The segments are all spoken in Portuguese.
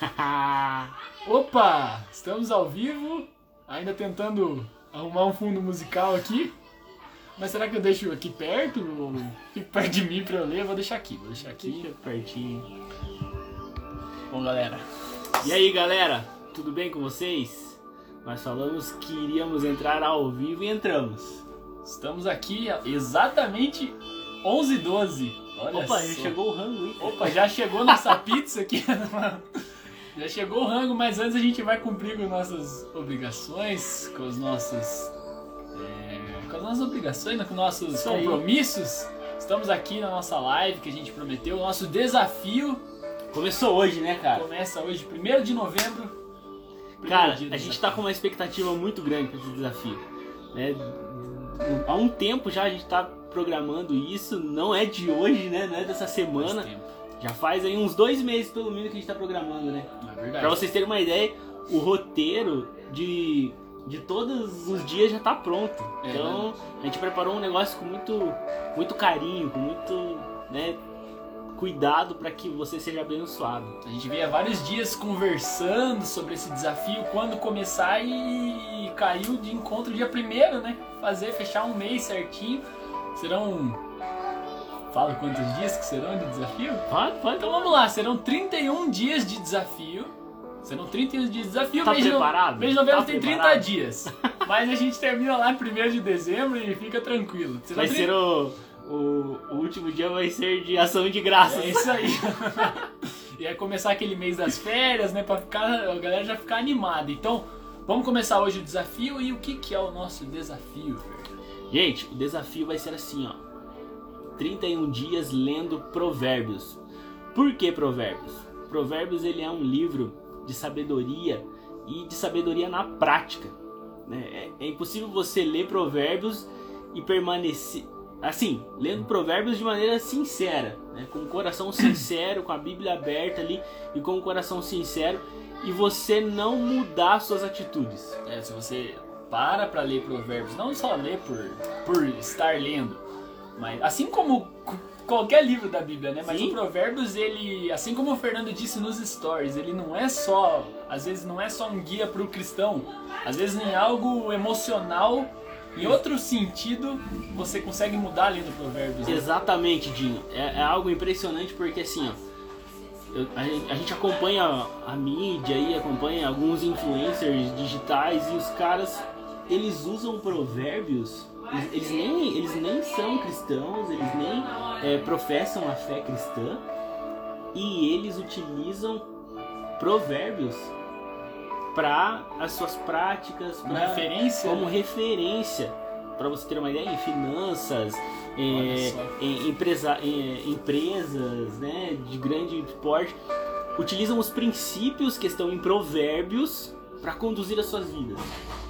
Opa! Estamos ao vivo, ainda tentando arrumar um fundo musical aqui. Mas será que eu deixo aqui perto? Ou fico perto de mim pra eu ler? Eu vou deixar aqui, vou deixar aqui. Fica pertinho. Bom, galera. E aí, galera? Tudo bem com vocês? Nós falamos que iríamos entrar ao vivo e entramos. Estamos aqui exatamente 11h12. Olha Opa, só. já chegou o rango, hein? Opa, já chegou nossa pizza aqui. já chegou o rango, mas antes a gente vai cumprir com nossas obrigações, com os nossos. é, com as nossas obrigações, né, com nossos Isso aí. compromissos. Estamos aqui na nossa live que a gente prometeu. O nosso desafio Começou hoje, né, cara? começa hoje, 1 de novembro. Cara, a gente desafio. tá com uma expectativa muito grande pra esse desafio. Né? Há um tempo já a gente tá programando isso, não é de hoje, né? Não é dessa semana. Já faz aí uns dois meses pelo menos que a gente tá programando, né? é verdade. Pra vocês terem uma ideia, o roteiro de, de todos os dias já tá pronto. É, então a gente preparou um negócio com muito, muito carinho, com muito né, cuidado para que você seja abençoado. A gente veio há vários dias conversando sobre esse desafio, quando começar e caiu de encontro dia primeiro, né? Fazer, fechar um mês certinho. Serão. Fala quantos dias que serão de desafio? Pode, pode. Então vamos lá, serão 31 dias de desafio. Serão 31 dias de desafio. Tá mês preparado? Mês de novembro Tá tem 30 preparado? dias. Mas a gente termina lá em 1 de dezembro e fica tranquilo. Serão Vai 30 ser o, o, o último dia vai ser de ação de graças. É isso aí. e aí começar aquele mês das férias, né? Pra ficar, a galera já ficar animada. Então, vamos começar hoje o desafio. E o que, que é o nosso desafio, Fer? Gente, o desafio vai ser assim, ó. 31 dias lendo Provérbios. Por que Provérbios? Provérbios ele é um livro de sabedoria e de sabedoria na prática. né? É, é impossível você ler Provérbios e permanecer assim, lendo Provérbios de maneira sincera, né? com o coração sincero, com a Bíblia aberta ali e com o coração sincero e você não mudar suas atitudes. É, se você para pra ler provérbios, não só ler por, por estar lendo, mas assim como qualquer livro da Bíblia, né? Mas Sim. o provérbios, ele, assim como o Fernando disse nos stories, ele não é só, às vezes não é só um guia pro cristão, às vezes em algo emocional, em outro sentido, você consegue mudar lendo provérbios. né? Exatamente, Dinho. É, é algo impressionante porque assim, ó. eu- a, a gente acompanha a mídia aí, acompanha alguns influencers digitais e os caras eles usam provérbios. Eles, nem, eles nem são cristãos, eles nem é, professam a fé cristã e eles utilizam provérbios para as suas práticas, Como pra- referência, como né? referência para você ter uma ideia em finanças, é, em empresa, em empresas né, de grande porte utilizam os princípios que estão em provérbios para conduzir as suas vidas.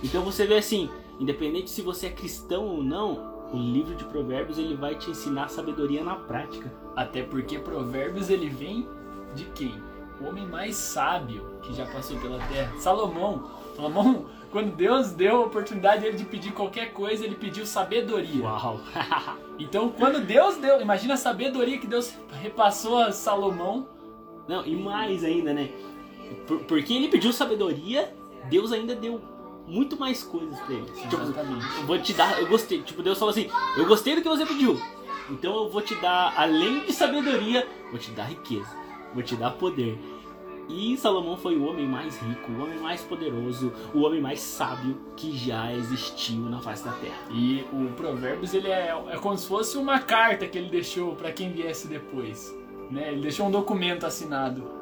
Então você vê assim, independente se você é cristão ou não, o livro de provérbios ele vai te ensinar sabedoria na prática. Até porque provérbios ele vem de quem? O homem mais sábio que já passou pela terra. Salomão. Salomão, quando Deus deu a oportunidade dele de pedir qualquer coisa, ele pediu sabedoria. Uau! Então, quando Deus deu, imagina a sabedoria que Deus repassou a Salomão. Não, e mais ainda, né? Por- porque ele pediu sabedoria, Deus ainda deu muito mais coisas pra ele. Tipo, Exatamente. eu vou te dar, eu gostei. Tipo, Deus falou assim: eu gostei do que você pediu. Então eu vou te dar, além de sabedoria, vou te dar riqueza, vou te dar poder. E Salomão foi o homem mais rico, o homem mais poderoso, o homem mais sábio que já existiu na face da terra. E o Provérbios ele é, é como se fosse uma carta que ele deixou para quem viesse depois. Né? Ele deixou um documento assinado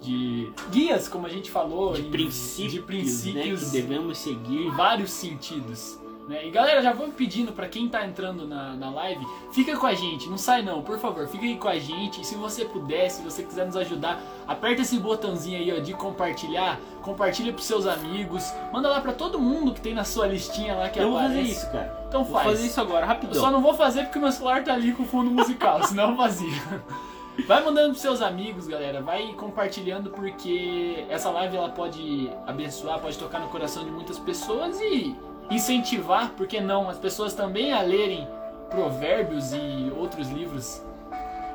de guias, como a gente falou, De em- princípios, de princípios né, que devemos seguir. em vários sentidos. Né? E galera, já vamos pedindo pra quem tá entrando na, na live, fica com a gente, não sai não, por favor, fica aí com a gente. E se você puder, se você quiser nos ajudar, aperta esse botãozinho aí ó, de compartilhar, compartilha pros seus amigos, manda lá pra todo mundo que tem na sua listinha lá que eu vou aparece. fazer isso, cara. Então Vou faz. fazer isso agora, Eu rapidão. só não vou fazer porque meu celular tá ali com o fundo musical, senão eu fazia. Vai mandando pros seus amigos, galera. Vai compartilhando porque essa live ela pode abençoar, pode tocar no coração de muitas pessoas e incentivar, por que não, as pessoas também a lerem provérbios e outros livros.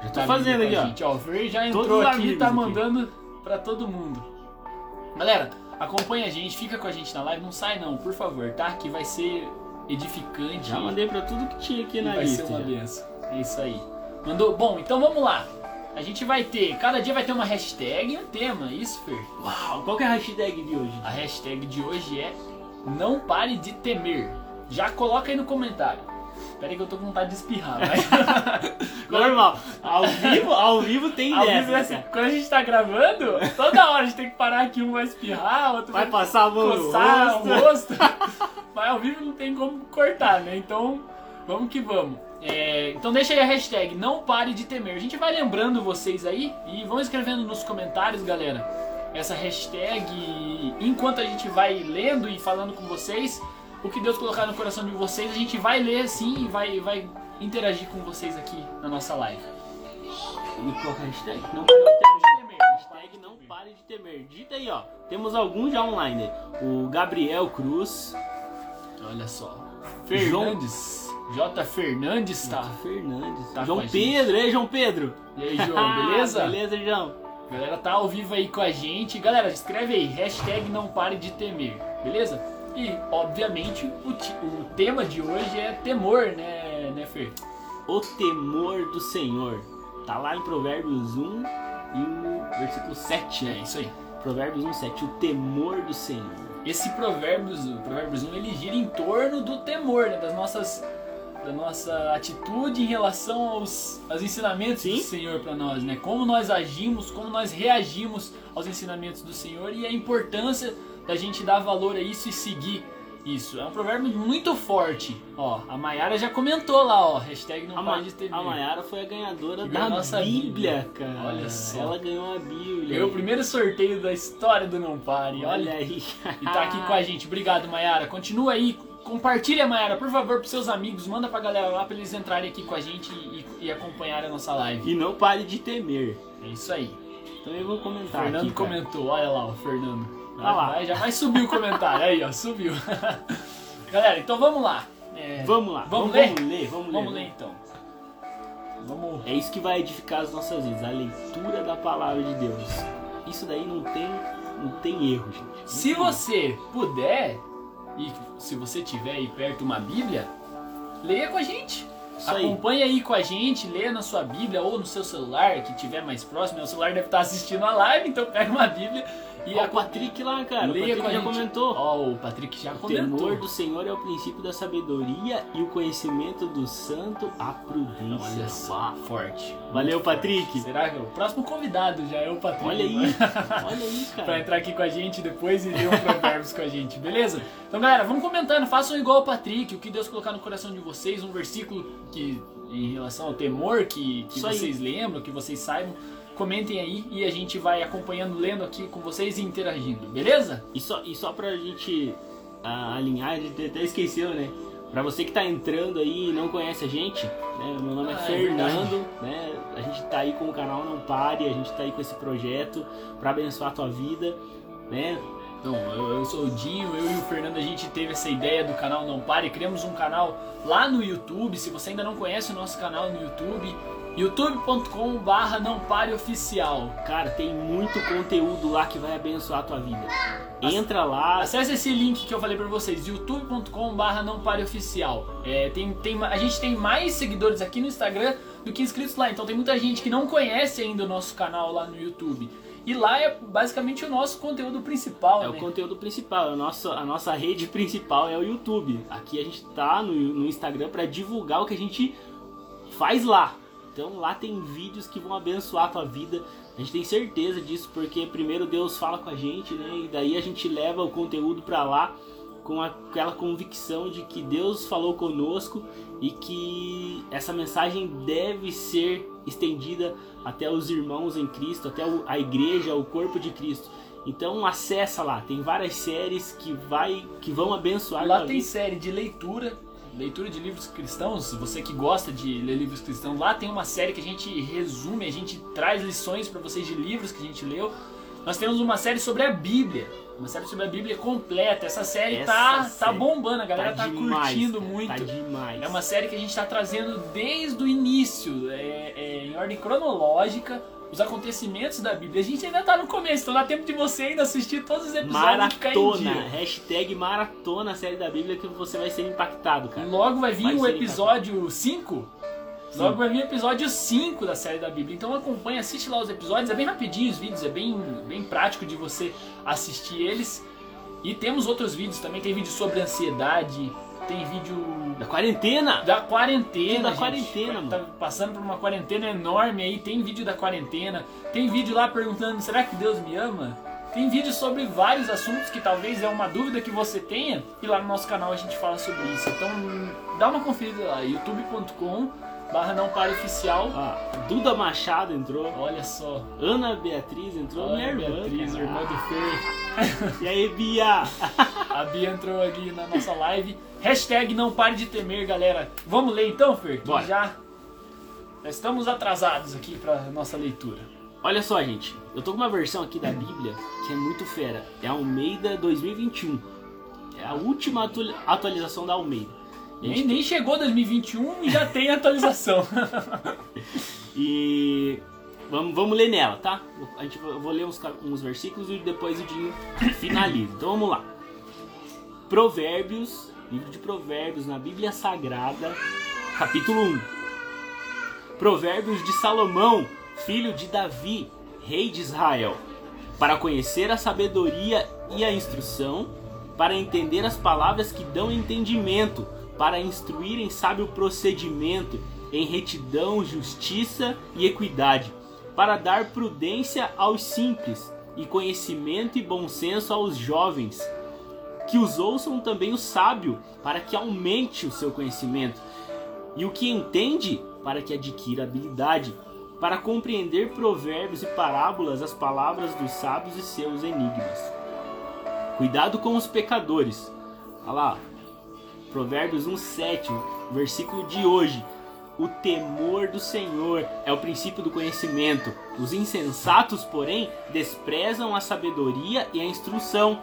Já da fazendo Bíblia aqui, com a ó. gente. ó. O Fer já Todos entrou os aqui e tá aqui. mandando pra todo mundo. Galera, acompanha a gente, fica com a gente na live, não sai não, por favor, tá? Que vai ser edificante. Já mandei pra tudo que tinha aqui na vai lista. ser uma benção. É isso aí. Mandou. Bom, então vamos lá. A gente vai ter, cada dia vai ter uma hashtag e um tema, isso, Fer? Uau, qual que é a hashtag de hoje? A hashtag de hoje é Não pare de temer. Já coloca aí no comentário. Pera aí que eu tô com vontade de espirrar, mas. Normal. Ao vivo, ao vivo tem Ao dessa. vivo é assim, quando a gente tá gravando, toda hora a gente tem que parar aqui, um vai espirrar, outro Vai passar a mão no coçar rosto. o rosto. Mas ao vivo não tem como cortar, né? Então, vamos que vamos. É, então deixa aí a hashtag não pare de temer. A gente vai lembrando vocês aí e vão escrevendo nos comentários, galera, essa hashtag enquanto a gente vai lendo e falando com vocês. O que Deus colocar no coração de vocês, a gente vai ler sim e vai, vai interagir com vocês aqui na nossa live. E qual a hashtag? Não pare de temer. Hashtag não pare de temer. Dita aí, ó. Temos alguns já online. O Gabriel Cruz. Olha só. Fernandes. J. Fernandes tá. Fernandes. Tá João. Pedro. Ei, João Pedro. E aí, João, beleza? beleza, João. Galera tá ao vivo aí com a gente. Galera, escreve aí, hashtag não pare de temer, beleza? E, obviamente, o, o tema de hoje é temor, né, né, Fer? O temor do Senhor. Tá lá em Provérbios 1 e o versículo 7, É né? isso aí. Provérbios 1, 7. O temor do Senhor. Esse Provérbios, o Provérbios 1, ele gira em torno do temor, né, das nossas da nossa atitude em relação aos, aos ensinamentos Sim. do Senhor para nós, né? Como nós agimos, como nós reagimos aos ensinamentos do Senhor e a importância da gente dar valor a isso e seguir isso. É um provérbio muito forte. Ó, a Mayara já comentou lá, ó, hashtag não A, pare de temer. a Mayara foi a ganhadora da nossa Bíblia, Bíblia. cara. Olha só. Ela ganhou a Bíblia. Ganhou o primeiro sorteio da história do Não Pare. Olha Olha aí. e tá aqui com a gente. Obrigado, Mayara. Continua aí. Compartilha, Mayara, por favor, pros seus amigos. Manda pra galera lá pra eles entrarem aqui com a gente e, e acompanharem a nossa live. E não pare de temer. É isso aí. Então eu vou comentar Fernando aqui, comentou. Olha lá, o Fernando. Olha lá. Vai, já vai subir o comentário. Aí, ó, subiu. galera, então vamos lá. É, Vamos lá. Vamos, vamos, ler? Vamos ler, vamos ler. Vamos ler então. Vamos. É isso que vai edificar as nossas vidas, a leitura da palavra de Deus. Isso daí não tem, não tem erro, gente. Não Se tem você puder, e se você tiver aí perto uma Bíblia, leia com a gente. Isso aí. Acompanhe aí com a gente, leia na sua Bíblia ou no seu celular, que tiver mais próximo. O celular deve estar assistindo a live, então pega uma Bíblia e Ó, a o Patrick lá, cara. leia o Patrick já gente. comentou. Ó, o Patrick já O comentou. temor do Senhor é o princípio da sabedoria e o conhecimento do santo a prudência. Olha só, forte. Valeu, Muito forte. Patrick. Será que o próximo convidado já é o Patrick? Olha aí, né? olha aí, pra cara. entrar aqui com a gente depois e ler um provérbios com a gente, beleza? Então, galera, vamos comentando, façam igual o Patrick, o que Deus colocar no coração de vocês, um versículo que em relação ao temor que, que aí. vocês lembram, que vocês saibam, comentem aí e a gente vai acompanhando, lendo aqui com vocês e interagindo, beleza? E só, e só pra gente ah, alinhar, a gente até esqueceu, né? Pra você que tá entrando aí e não conhece a gente, né? Meu nome é Ah, é Fernando, né? A gente tá aí com o canal Não Pare, a gente tá aí com esse projeto pra abençoar a tua vida, né? Então, eu, eu sou o Dinho, eu e o Fernando, a gente teve essa ideia do canal Não Pare, criamos um canal lá no YouTube, se você ainda não conhece o nosso canal no YouTube, youtube.com barra não pare oficial. Cara, tem muito conteúdo lá que vai abençoar a tua vida. Entra lá, Acesse esse link que eu falei pra vocês, youtube.com barra não pare oficial. É, tem, tem, a gente tem mais seguidores aqui no Instagram do que inscritos lá, então tem muita gente que não conhece ainda o nosso canal lá no YouTube. E lá é basicamente o nosso conteúdo principal, É né? o conteúdo principal, a nossa, a nossa rede principal é o YouTube. Aqui a gente tá no, no Instagram para divulgar o que a gente faz lá. Então lá tem vídeos que vão abençoar a tua vida. A gente tem certeza disso porque primeiro Deus fala com a gente, né? E daí a gente leva o conteúdo para lá com aquela convicção de que Deus falou conosco e que essa mensagem deve ser estendida até os irmãos em Cristo, até a igreja, o corpo de Cristo. Então acessa lá, tem várias séries que vai que vão abençoar Lá tem vida. série de leitura, leitura de livros cristãos. Você que gosta de ler livros cristãos, lá tem uma série que a gente resume, a gente traz lições pra vocês de livros que a gente leu. Nós temos uma série sobre a Bíblia, uma série sobre a Bíblia completa. Essa série Essa tá, tá série bombando, a galera tá, demais, curtindo cara, muito. Tá demais. É uma série que a gente está trazendo desde o início, é, é, em ordem cronológica os acontecimentos da Bíblia. A gente ainda tá no começo, então dá tempo de você ainda assistir todos os episódios Maratona. Hashtag maratona a série da Bíblia que você vai ser impactado, cara. Logo vai vir Vai o episódio 5. Sim. Logo vai vir o episódio 5 da série da Bíblia. Então acompanha, assiste lá os episódios. É bem rapidinho os vídeos, é bem, bem prático de você assistir eles. E temos outros vídeos também. Tem vídeo sobre ansiedade, tem vídeo Da quarentena! da quarentena. Da gente. quarentena, Tá mano. passando por uma quarentena enorme aí. Tem vídeo da quarentena. Tem vídeo lá perguntando: será que Deus me ama? Tem vídeo sobre vários assuntos que talvez é uma dúvida que você tenha. E lá no nosso canal a gente fala sobre isso. Então dá uma conferida lá. youtube.com barra não pare oficial. Ó, Duda Machado entrou. Olha só. Ana Beatriz entrou. Olha, minha irmã. Beatriz, cara. irmã do Fer. E aí, Bia? A Bia entrou ali na nossa live. Hashtag não pare de temer, galera. Vamos ler então, Fer? Bora. já, estamos atrasados aqui para nossa leitura. Olha só, gente. Eu tô com uma versão aqui da Bíblia que é muito fera. É a Almeida 2021. É a última atu- atualização da Almeida. E a Nem, gente nem chegou 2021 e já tem atualização. E vamos, vamos ler nela, tá? A gente, eu vou ler uns, uns versículos e depois o Dinho finaliza. Então vamos lá. Provérbios, livro de Provérbios na Bíblia Sagrada, capítulo 1. Provérbios de Salomão, filho de Davi, rei de Israel, para conhecer a sabedoria e a instrução, para entender as palavras que dão entendimento, para instruir em sábio procedimento, em retidão, justiça e equidade, para dar prudência aos simples e conhecimento e bom senso aos jovens. Que os ouçam também o sábio, para que aumente o seu conhecimento, e o que entende, para que adquira habilidade, para compreender provérbios e parábolas, as palavras dos sábios e seus enigmas. Cuidado com os pecadores. Olha lá, Provérbios 1,7, o versículo de hoje. O temor do Senhor é o princípio do conhecimento. Os insensatos, porém, desprezam a sabedoria e a instrução.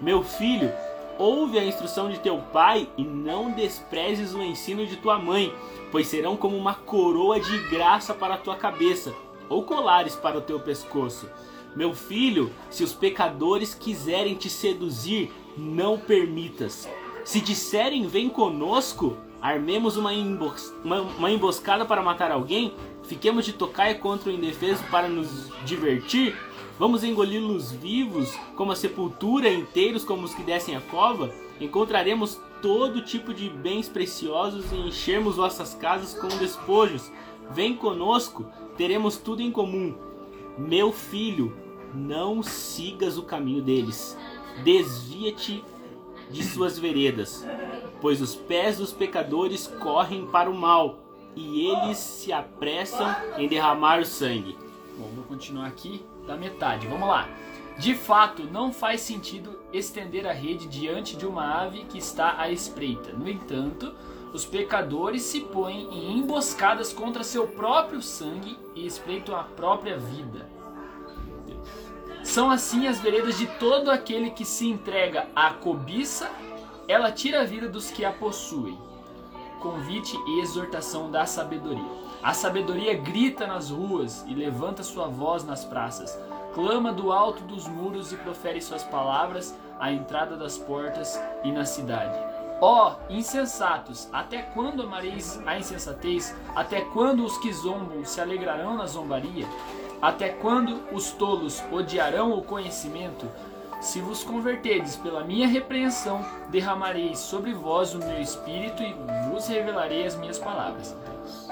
Meu filho, ouve a instrução de teu pai e não desprezes o ensino de tua mãe, pois serão como uma coroa de graça para a tua cabeça, ou colares para o teu pescoço. Meu filho, se os pecadores quiserem te seduzir, não permitas. Se disserem vem conosco, armemos uma, embos- uma- uma emboscada para matar alguém, fiquemos de tocaia contra o indefeso para nos divertir, vamos engoli-los vivos como a sepultura, inteiros como os que descem a cova, encontraremos todo tipo de bens preciosos e enchermos vossas casas com despojos. Vem conosco, teremos tudo em comum. Meu filho, não sigas o caminho deles. Desvia-te de suas veredas, pois os pés dos pecadores correm para o mal, e eles se apressam em derramar o sangue. Bom, vou continuar aqui da metade. Vamos lá. De fato, não faz sentido estender a rede diante de uma ave que está à espreita. No entanto, os pecadores se põem em emboscadas contra seu próprio sangue e espreitam a própria vida. São assim as veredas de todo aquele que se entrega à cobiça, ela tira a vida dos que a possuem. Convite e exortação da sabedoria. A sabedoria grita nas ruas e levanta sua voz nas praças. Clama do alto dos muros e profere suas palavras à entrada das portas e na cidade. Ó insensatos, até quando amareis a insensatez? Até quando os que zombam se alegrarão na zombaria? Até quando os tolos odiarão o conhecimento? Se vos converterdes pela minha repreensão, derramarei sobre vós o meu espírito e vos revelarei as minhas palavras.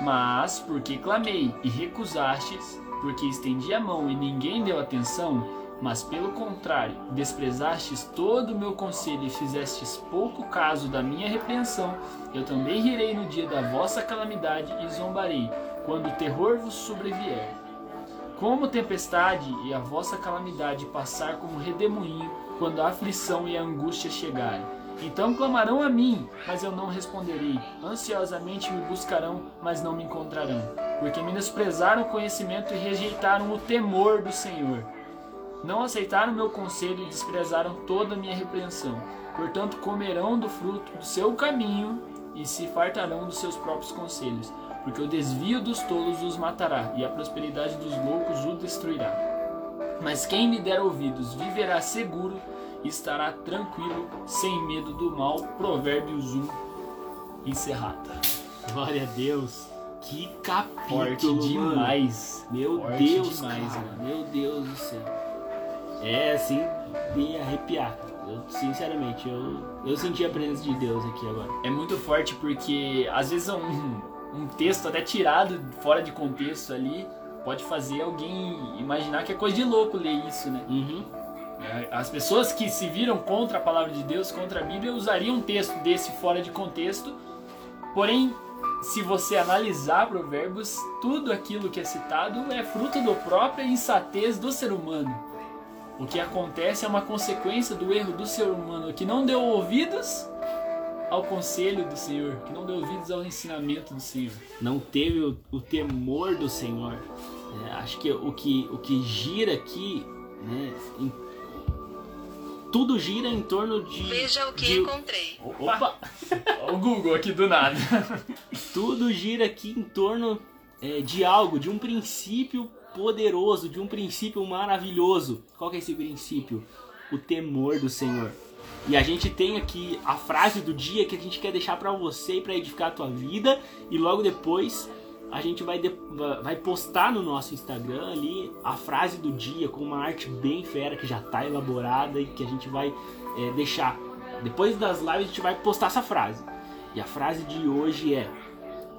Mas, porque clamei e recusastes, porque estendi a mão e ninguém deu atenção, mas pelo contrário, desprezastes todo o meu conselho e fizestes pouco caso da minha repreensão, eu também rirei no dia da vossa calamidade e zombarei, quando o terror vos sobrevier. Como tempestade e a vossa calamidade passar como redemoinho, quando a aflição e a angústia chegarem. Então clamarão a mim, mas eu não responderei. Ansiosamente me buscarão, mas não me encontrarão. Porque menosprezaram o conhecimento e rejeitaram o temor do Senhor. Não aceitaram meu conselho e desprezaram toda a minha repreensão. Portanto, comerão do fruto do seu caminho e se fartarão dos seus próprios conselhos. Porque o desvio dos tolos os matará, e a prosperidade dos loucos o destruirá. Mas quem me der ouvidos viverá seguro e estará tranquilo, sem medo do mal. Provérbios 1, encerrada. Glória a Deus. Que capítulo, Forte mano. demais. Meu Forte Deus, demais, cara. mano. Meu Deus do céu. É assim de arrepiar. Eu, sinceramente, eu, eu senti a presença de Deus aqui agora. É muito forte porque às vezes é um, um texto até tirado fora de contexto ali pode fazer alguém imaginar que é coisa de louco ler isso, né? Uhum. É, As pessoas que se viram contra a palavra de Deus, contra a Bíblia, usariam um texto desse fora de contexto. Porém, se você analisar provérbios, tudo aquilo que é citado é fruto da própria insatez do ser humano. O que acontece é uma consequência do erro do ser humano que não deu ouvidos ao conselho do Senhor, que não deu ouvidos ao ensinamento do Senhor. Não teve o, o temor do Senhor. É, acho que o, que o que gira aqui, né? em- tudo gira em torno de. Veja o que de- encontrei. Opa! o Google aqui do nada. Tudo gira aqui em torno é, de algo, de um princípio poderoso, de um princípio maravilhoso. Qual que é esse princípio? O temor do Senhor. E a gente tem aqui a frase do dia que a gente quer deixar pra você e pra edificar a tua vida. E logo depois a gente vai, de- vai postar no nosso Instagram ali a frase do dia com uma arte bem fera que já tá elaborada e que a gente vai é, deixar. Depois das lives a gente vai postar essa frase. E a frase de hoje é: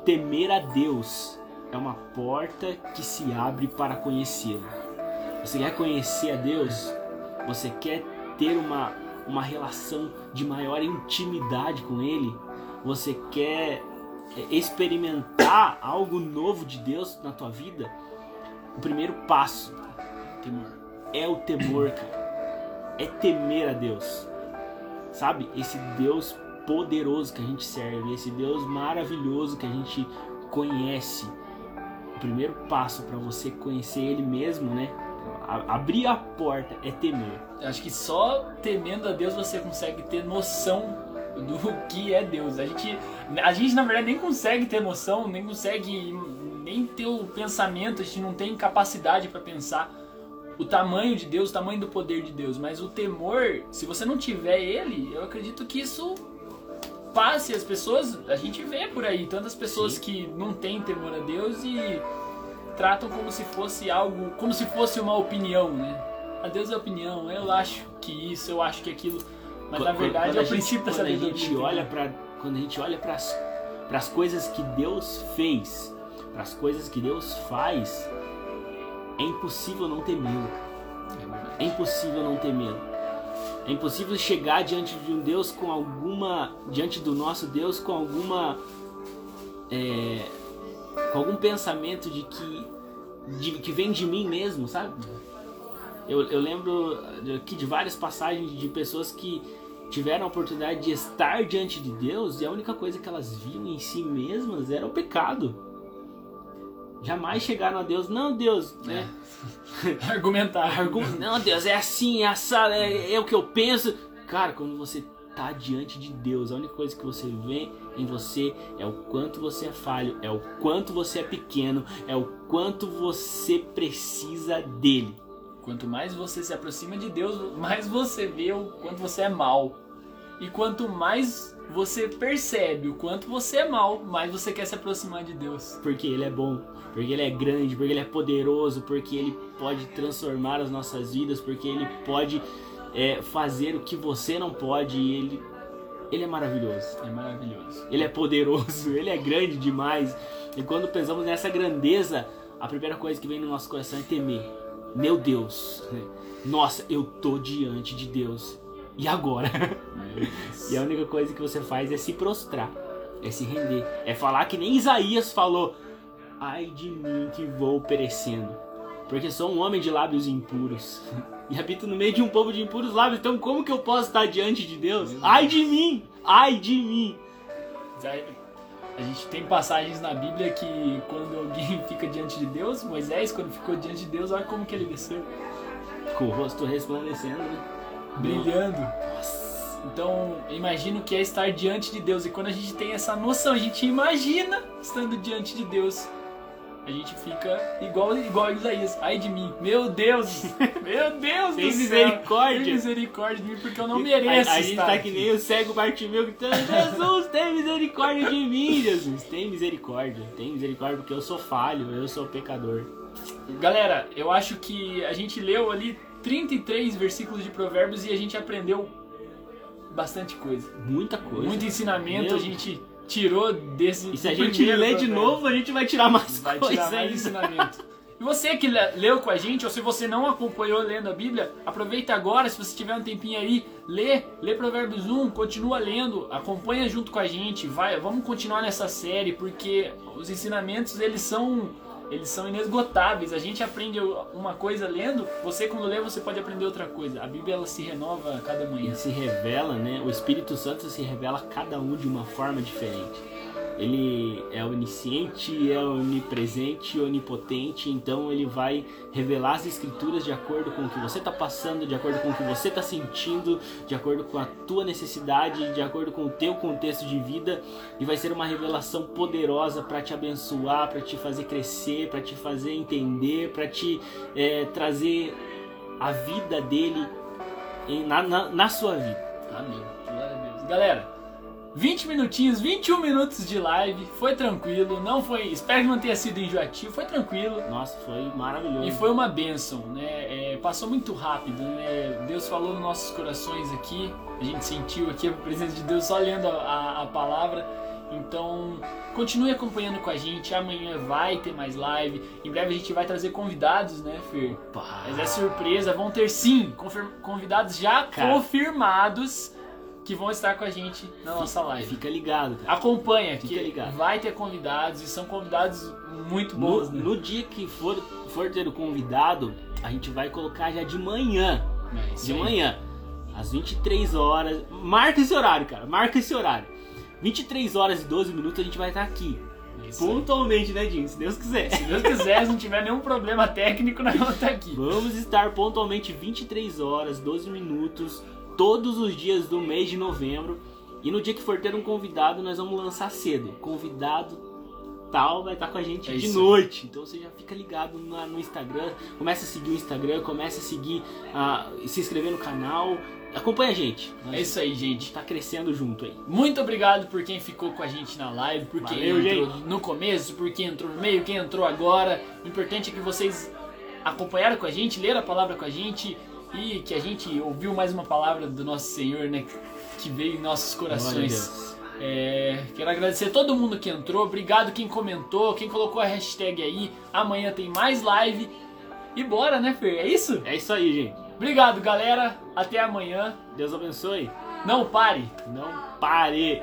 Temer a Deus é uma porta que se abre para conhecê-lo. Você quer conhecer a Deus? Você quer ter uma, uma relação de maior intimidade com Ele? Você quer é, experimentar algo novo de Deus na tua vida? O primeiro passo Temor. é o temor, cara. É temer a Deus. Sabe? Esse Deus poderoso que a gente serve, esse Deus maravilhoso que a gente conhece. O primeiro passo para você conhecer Ele mesmo, né? A- abrir a porta é temer. Acho que só temendo a Deus você consegue ter noção do que é Deus. A gente, a gente na verdade nem consegue ter noção, nem consegue nem ter o pensamento, a gente não tem capacidade para pensar o tamanho de Deus, o tamanho do poder de Deus. Mas o temor, se você não tiver ele, eu acredito que isso passe. As pessoas, a gente vê por aí tantas pessoas Sim. que não têm temor a Deus e tratam como se fosse algo, como se fosse uma opinião, né? A Deus é opinião, eu acho que isso, eu acho que aquilo, mas Qu- na quando- verdade quando é o princípio da quando a gente olha para quando a gente olha para as coisas que Deus fez, para as coisas que Deus faz, é impossível não temê-lo. É verdade. É impossível não temê-lo. É impossível chegar diante de um Deus com alguma. diante do nosso Deus com alguma. é, com algum pensamento de que. de- que vem de mim mesmo, sabe? Eu, eu lembro aqui de várias passagens de pessoas que tiveram a oportunidade de estar diante de Deus e a única coisa que elas viam em si mesmas era o pecado. Jamais chegaram a Deus, não, Deus, né? Argumentar. Argu- Não, Deus, é assim, é assado, é, é o que eu penso. Cara, quando você tá diante de Deus, a única coisa que você vê em você é o quanto você é falho, é o quanto você é pequeno, é o quanto você precisa dele. Quanto mais você se aproxima de Deus, mais você vê o quanto você é mal. E quanto mais você percebe o quanto você é mal, mais você quer se aproximar de Deus. Porque ele é bom, porque ele é grande, porque ele é poderoso, porque ele pode transformar as nossas vidas, porque ele pode é, fazer o que você não pode. E ele, ele é maravilhoso. É maravilhoso. Ele é poderoso, ele é grande demais. E quando pensamos nessa grandeza, a primeira coisa que vem no nosso coração é temer. Meu Deus, nossa, eu tô diante de Deus. E agora? E a única coisa que você faz é se prostrar, é se render, é falar que nem Isaías falou: Ai de mim que vou perecendo, porque sou um homem de lábios impuros e habito no meio de um povo de impuros lábios. Então, como que eu posso estar diante de Deus? Ai de mim! Ai de mim! A gente tem passagens na Bíblia que quando alguém fica diante de Deus, Moisés, quando ficou diante de Deus, olha como que ele desceu. Com o rosto resplandecendo, né? Brilhando. Nossa. Então, imagino que é estar diante de Deus. E quando a gente tem essa noção, a gente imagina estando diante de Deus. A gente fica igual, igual Isaías. Ai de mim. Meu Deus! Meu Deus Tem do misericórdia. Tem misericórdia de mim, porque eu não mereço A, a gente tá aqui. que nem o cego Bartimeu gritando: Jesus, tem misericórdia de mim, Jesus. Tem misericórdia, tem misericórdia, porque eu sou falho, eu sou pecador. Galera, eu acho que a gente leu ali 33 versículos de provérbios e a gente aprendeu bastante coisa. Muita coisa. Muito ensinamento Meu. a gente tirou desse E se a gente ler de novo, a gente vai tirar mais vai coisa tirar mais ensinamento. E você que le- leu com a gente, ou se você não acompanhou lendo a Bíblia, aproveita agora, se você tiver um tempinho aí, lê, lê Provérbios 1, continua lendo, acompanha junto com a gente, vai, vamos continuar nessa série, porque os ensinamentos, eles são eles são inesgotáveis. A gente aprende uma coisa lendo, você quando lê, você pode aprender outra coisa. A Bíblia ela se renova a cada manhã. Ele se revela, né? O Espírito Santo se revela a cada um de uma forma diferente. Ele é onisciente, é onipresente, onipotente, então ele vai revelar as escrituras de acordo com o que você está passando, de acordo com o que você está sentindo, de acordo com a tua necessidade, de acordo com o teu contexto de vida, e vai ser uma revelação poderosa para te abençoar, para te fazer crescer, para te fazer entender, para te eh, trazer a vida dele na, na, na sua vida. Amém. Glória a Deus. Galera, 20 minutinhos, 21 minutos de live, foi tranquilo, não foi. Espero que não tenha sido enjoativo, foi tranquilo. Nossa, foi maravilhoso. E foi uma bênção, né? É, passou muito rápido, né? Deus falou nos nossos corações aqui, a gente sentiu aqui a presença de Deus só lendo a, a- a palavra. Então, continue acompanhando com a gente. Amanhã vai ter mais live. Em breve a gente vai trazer convidados, né, Fer? Pá. Mas é surpresa, vão ter sim convidados já Cara. confirmados que vão estar com a gente na nossa live. Fica ligado, cara. Acompanha, Fica que ligado. vai ter convidados e são convidados muito No, bons, né? no dia que for, for ter o convidado, a gente vai colocar já de manhã. É, De aí. manhã. Às 23 horas. Marca esse horário, cara. Marca esse horário. 23 horas e 12 minutos a gente vai estar aqui. É isso. Pontualmente, né, Jim? Se Deus quiser. Se Deus quiser, se não tiver nenhum problema técnico, nós vamos estar aqui. Vamos estar pontualmente 23 horas, 12 minutos, todos os dias do mês de novembro. E no dia que for ter um convidado, nós vamos lançar cedo. Convidado tal vai estar com a gente É de aí. noite. Então você já fica ligado na- no Instagram. Começa a seguir o Instagram, começa a seguir, ah, se inscrever no canal. Acompanha a gente. Nós É isso aí, gente. tá crescendo junto aí. Muito obrigado por quem ficou com a gente na live, por quem Valeu, entrou no começo, por quem entrou no meio, quem entrou agora. O importante é que vocês acompanharam com a gente, leram a palavra com a gente e que a gente ouviu mais uma palavra do nosso Senhor, né? Que veio em nossos corações. É, quero agradecer a todo mundo que entrou, obrigado quem comentou, quem colocou a hashtag aí. Amanhã tem mais live. E bora, né, Fer? É isso? É isso aí, gente. Obrigado, galera. Até amanhã. Deus abençoe. Não pare. Não pare.